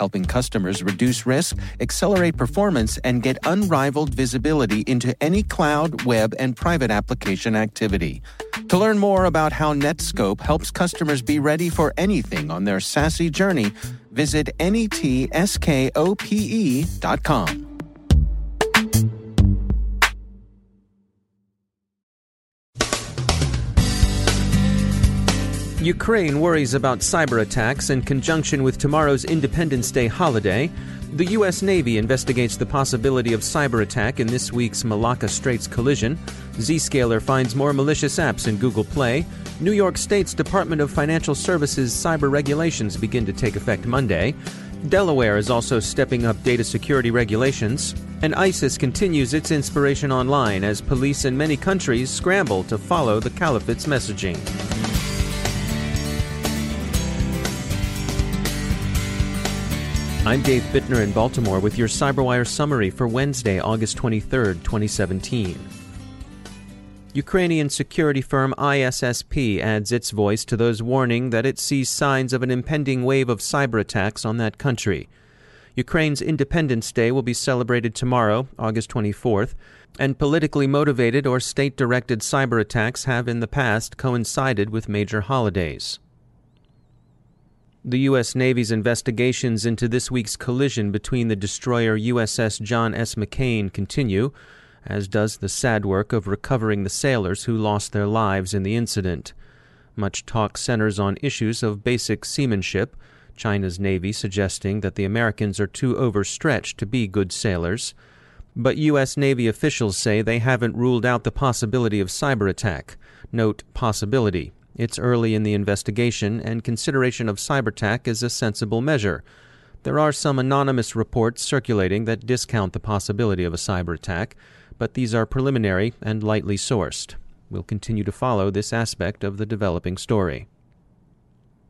helping customers reduce risk, accelerate performance, and get unrivaled visibility into any cloud, web, and private application activity. To learn more about how Netskope helps customers be ready for anything on their SASE journey, visit netskope.com. Ukraine worries about cyber attacks in conjunction with tomorrow's Independence Day holiday. The U.S. Navy investigates the possibility of cyber attack in this week's Malacca Straits collision. Zscaler finds more malicious apps in Google Play. New York State's Department of Financial Services cyber regulations begin to take effect Monday. Delaware is also stepping up data security regulations. And ISIS continues its inspiration online as police in many countries scramble to follow the caliphate's messaging. I'm Dave Bittner in Baltimore with your CyberWire summary for Wednesday, August 23, 2017. Ukrainian security firm ISSP adds its voice to those warning that it sees signs of an impending wave of cyber attacks on that country. Ukraine's Independence Day will be celebrated tomorrow, August 24th, and politically motivated or state directed cyber attacks have in the past coincided with major holidays. The U.S. Navy's investigations into this week's collision between the destroyer USS John S. McCain continue, as does the sad work of recovering the sailors who lost their lives in the incident. Much talk centers on issues of basic seamanship, China's Navy suggesting that the Americans are too overstretched to be good sailors. But U.S. Navy officials say they haven't ruled out the possibility of cyber attack. Note possibility. It's early in the investigation, and consideration of cyber is a sensible measure. There are some anonymous reports circulating that discount the possibility of a cyber attack, but these are preliminary and lightly sourced. We'll continue to follow this aspect of the developing story.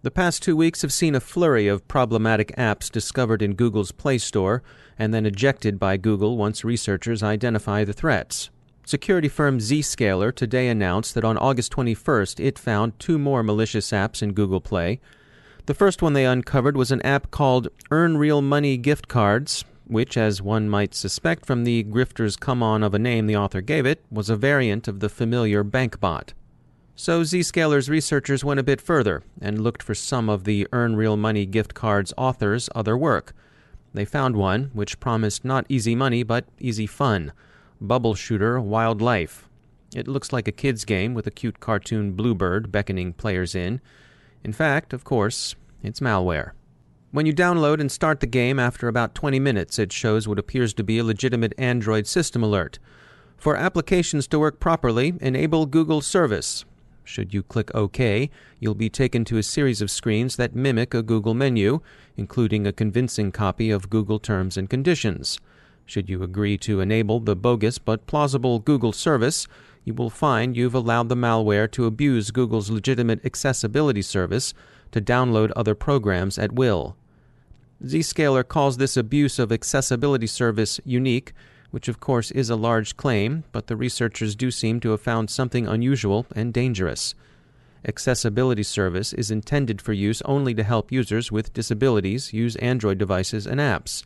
The past two weeks have seen a flurry of problematic apps discovered in Google's Play Store and then ejected by Google once researchers identify the threats. Security firm Zscaler today announced that on August 21st it found two more malicious apps in Google Play. The first one they uncovered was an app called Earn Real Money Gift Cards, which, as one might suspect from the grifter's come on of a name the author gave it, was a variant of the familiar BankBot. So Zscaler's researchers went a bit further and looked for some of the Earn Real Money gift cards author's other work. They found one which promised not easy money but easy fun bubble shooter Wild Life. It looks like a kid's game with a cute cartoon bluebird beckoning players in. In fact, of course, it's malware. When you download and start the game after about 20 minutes, it shows what appears to be a legitimate Android system alert. For applications to work properly, enable Google Service. Should you click OK, you'll be taken to a series of screens that mimic a Google menu, including a convincing copy of Google Terms and Conditions. Should you agree to enable the bogus but plausible Google service, you will find you've allowed the malware to abuse Google's legitimate accessibility service to download other programs at will. Zscaler calls this abuse of accessibility service unique, which of course is a large claim, but the researchers do seem to have found something unusual and dangerous. Accessibility service is intended for use only to help users with disabilities use Android devices and apps.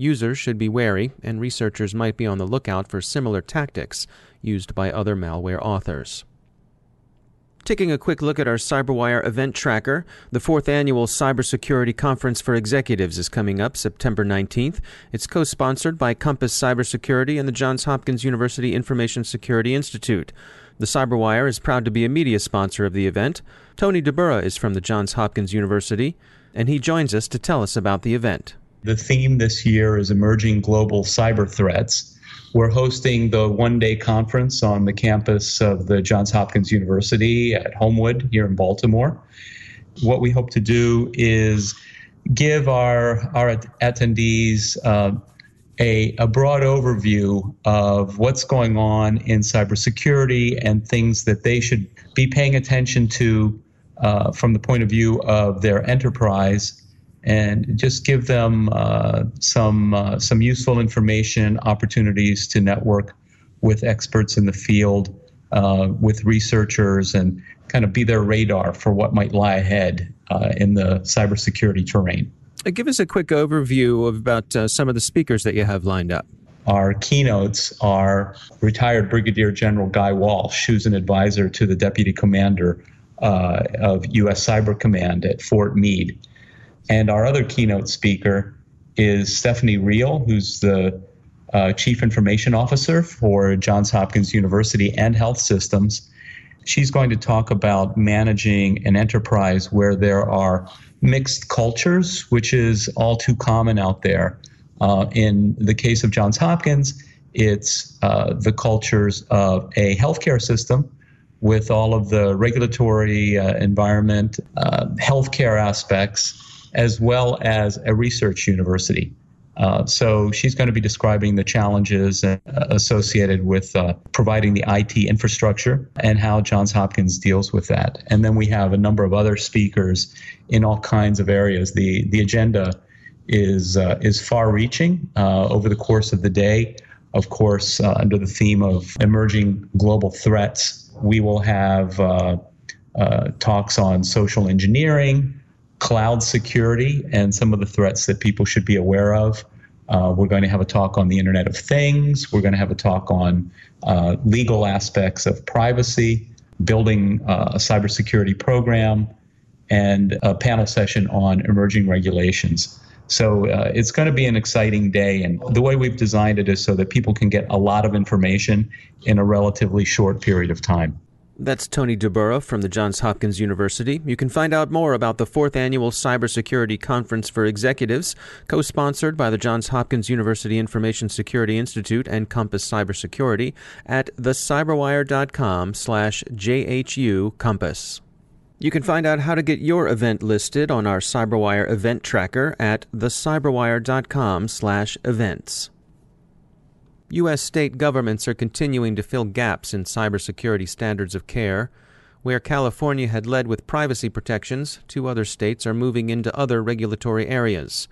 Users should be wary, and researchers might be on the lookout for similar tactics used by other malware authors. Taking a quick look at our CyberWire event tracker, the fourth annual Cybersecurity Conference for Executives is coming up September 19th. It's co sponsored by Compass Cybersecurity and the Johns Hopkins University Information Security Institute. The CyberWire is proud to be a media sponsor of the event. Tony Dahbura is from the Johns Hopkins University, and he joins us to tell us about the event. The theme this year is Emerging Global Cyber Threats. We're hosting the one day conference on the campus of the Johns Hopkins University at Homewood here in Baltimore. What we hope to do is give our, our attendees uh, a, a broad overview of what's going on in cybersecurity and things that they should be paying attention to uh, from the point of view of their enterprise and just give them uh, some uh, some useful information, opportunities to network with experts in the field, uh, with researchers, and kind of be their radar for what might lie ahead uh, in the cybersecurity terrain. Uh, give us a quick overview of about uh, some of the speakers that you have lined up. Our keynotes are retired Brigadier General Guy Walsh, who's an advisor to the Deputy Commander uh, of U.S. Cyber Command at Fort Meade. And our other keynote speaker is Stephanie Reel, who's the uh, Chief Information Officer for Johns Hopkins University and Health Systems. She's going to talk about managing an enterprise where there are mixed cultures, which is all too common out there. Uh, in the case of Johns Hopkins, it's uh, the cultures of a healthcare system with all of the regulatory uh, environment, uh, healthcare aspects, as well as a research university. Uh, so she's going to be describing the challenges uh, associated with uh, providing the IT infrastructure and how Johns Hopkins deals with that. And then we have a number of other speakers in all kinds of areas. The the agenda is uh, is far-reaching uh, over the course of the day. Of course, uh, under the theme of emerging global threats, we will have talks on social engineering, cloud security and some of the threats that people should be aware of. Uh, we're going to have a talk on the Internet of Things. We're going to have a talk on uh, legal aspects of privacy, building uh, a cybersecurity program, and a panel session on emerging regulations. So uh, it's going to be an exciting day. And the way we've designed it is so that people can get a lot of information in a relatively short period of time. That's Tony Dahbura from the Johns Hopkins University. You can find out more about the fourth annual Cybersecurity Conference for Executives, co sponsored by the Johns Hopkins University Information Security Institute and Compass Cybersecurity at thecyberwire.com slash JHU Compass. You can find out how to get your event listed on our CyberWire event tracker at thecyberwire.com slash events. U.S. state governments are continuing to fill gaps in cybersecurity standards of care. Where California had led with privacy protections, two other states are moving into other regulatory areas.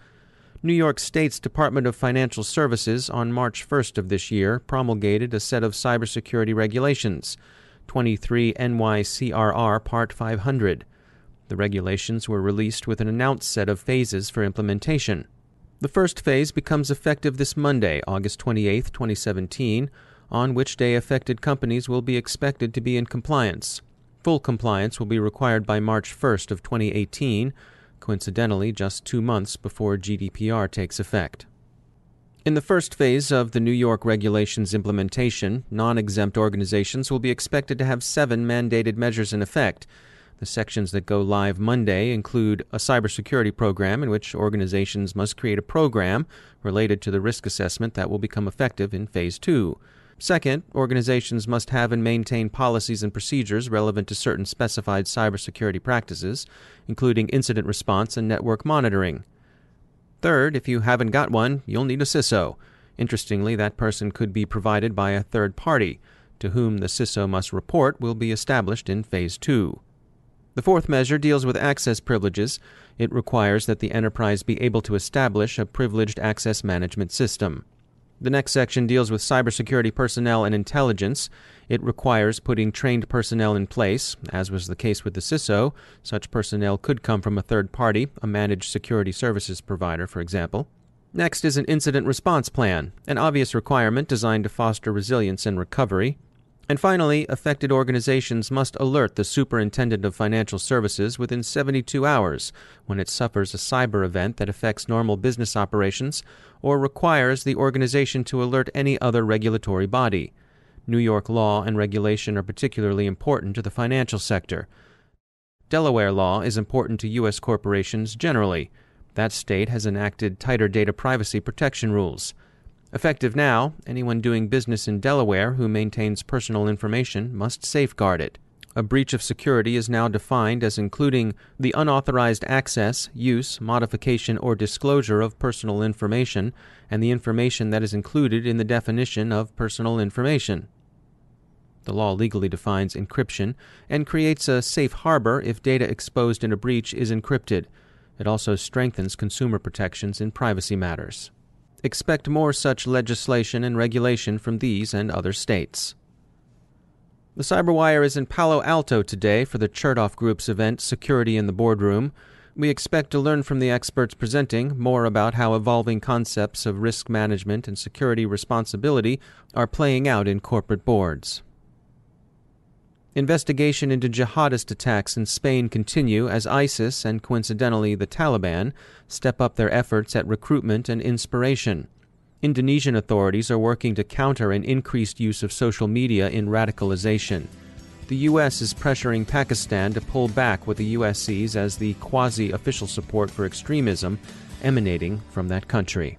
New York State's Department of Financial Services on March 1st of this year promulgated a set of cybersecurity regulations, 23 NYCRR Part 500. The regulations were released with an announced set of phases for implementation. The first phase becomes effective this Monday, August 28, 2017, on which day affected companies will be expected to be in compliance. Full compliance will be required by March 1st of 2018, coincidentally just 2 months before GDPR takes effect. In the first phase of the New York regulations implementation, non-exempt organizations will be expected to have 7 mandated measures in effect the sections that go live Monday include a cybersecurity program in which organizations must create a program related to the risk assessment that will become effective in Phase 2. Second, organizations must have and maintain policies and procedures relevant to certain specified cybersecurity practices, including incident response and network monitoring. Third, if you haven't got one, you'll need a CISO. Interestingly, that person could be provided by a third party, to whom the CISO must report will be established in Phase 2. The fourth measure deals with access privileges. It requires that the enterprise be able to establish a privileged access management system. The next section deals with cybersecurity personnel and intelligence. It requires putting trained personnel in place. As was the case with the CISO, such personnel could come from a third party, a managed security services provider, for example. Next is an incident response plan, an obvious requirement designed to foster resilience and recovery. And finally, affected organizations must alert the Superintendent of Financial Services within 72 hours when it suffers a cyber event that affects normal business operations or requires the organization to alert any other regulatory body. New York law and regulation are particularly important to the financial sector. Delaware law is important to U.S. corporations generally. That state has enacted tighter data privacy protection rules. Effective now, anyone doing business in Delaware who maintains personal information must safeguard it. A breach of security is now defined as including the unauthorized access, use, modification, or disclosure of personal information, and the information that is included in the definition of personal information. The law legally defines encryption and creates a safe harbor if data exposed in a breach is encrypted. It also strengthens consumer protections in privacy matters. Expect more such legislation and regulation from these and other states. The Cyberwire is in Palo Alto today for the Chertoff Group's event Security in the Boardroom. We expect to learn from the experts presenting more about how evolving concepts of risk management and security responsibility are playing out in corporate boards. Investigation into jihadist attacks in Spain continue as ISIS and coincidentally the Taliban step up their efforts at recruitment and inspiration. Indonesian authorities are working to counter an increased use of social media in radicalization. The U.S. is pressuring Pakistan to pull back what the U.S. sees as the quasi official support for extremism emanating from that country.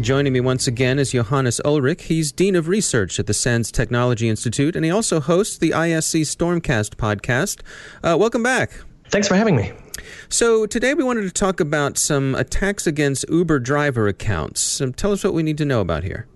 Joining me once again is Johannes Ulrich. He's Dean of Research at the SANS Technology Institute, and he also hosts the ISC Stormcast podcast. Uh, welcome back. Thanks for having me. So, today we wanted to talk about some attacks against Uber driver accounts. Um, tell us what we need to know about here.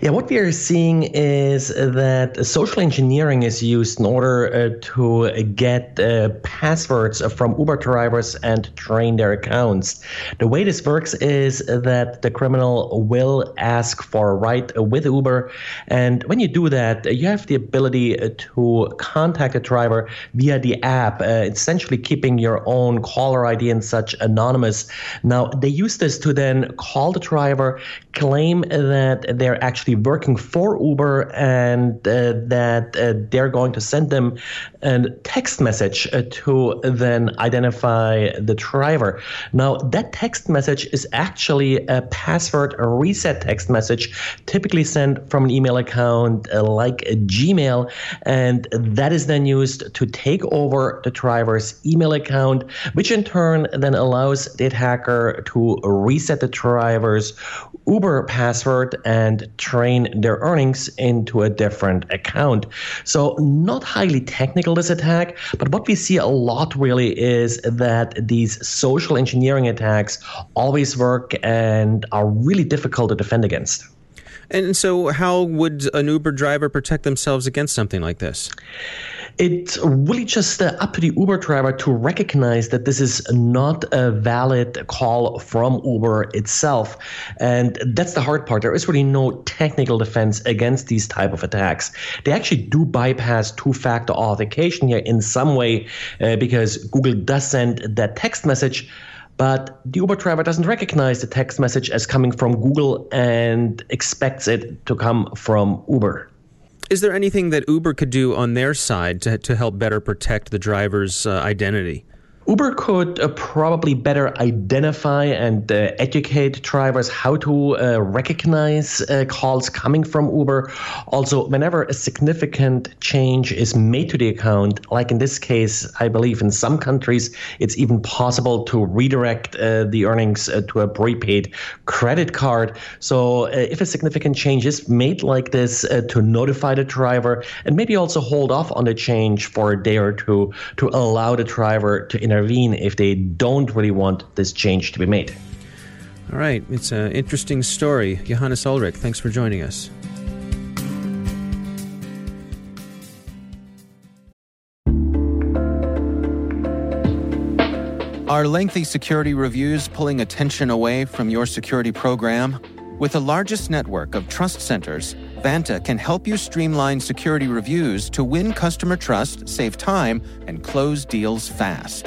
Yeah, what we are seeing is that social engineering is used in order uh, to get uh, passwords from Uber drivers and train their accounts. The way this works is that the criminal will ask for a ride with Uber, and when you do that, you have the ability to contact a driver via the app, uh, essentially keeping your own caller ID and such anonymous. Now, they use this to then call the driver, claim that they're actually working for Uber and uh, that uh, they're going to send them a text message uh, to then identify the driver. Now, that text message is actually a password reset text message, typically sent from an email account uh, like Gmail, and that is then used to take over the driver's email account, which in turn then allows the attacker to reset the driver's Uber password and train their earnings into a different account. So, not highly technical, this attack, but what we see a lot really is that these social engineering attacks always work and are really difficult to defend against. And so, how would an Uber driver protect themselves against something like this? It's really just uh, up to the Uber driver to recognize that this is not a valid call from Uber itself. And that's the hard part. There is really no technical defense against these type of attacks. They actually do bypass two-factor authentication here in some way uh, because Google does send that text message but the Uber driver doesn't recognize the text message as coming from Google and expects it to come from Uber. Is there anything that Uber could do on their side to, to help better protect the driver's uh, identity? Uber could uh, probably better identify and uh, educate drivers how to uh, recognize uh, calls coming from Uber. Also, whenever a significant change is made to the account, like in this case, I believe in some countries it's even possible to redirect uh, the earnings uh, to a prepaid credit card. So, if a significant change is made like this, to notify the driver and maybe also hold off on the change for a day or two to allow the driver to intervene if they don't really want this change to be made. All right, it's an interesting story. Johannes Ulrich, thanks for joining us. Are lengthy security reviews pulling attention away from your security program? With the largest network of trust centers, Vanta can help you streamline security reviews to win customer trust, save time, and close deals fast.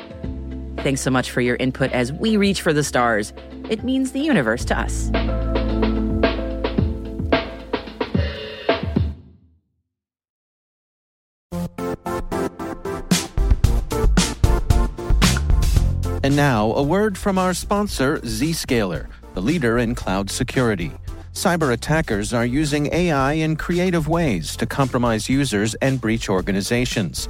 Thanks so much for your input as we reach for the stars. It means the universe to us. And now, a word from our sponsor, Zscaler, the leader in cloud security. Cyber attackers are using AI in creative ways to compromise users and breach organizations.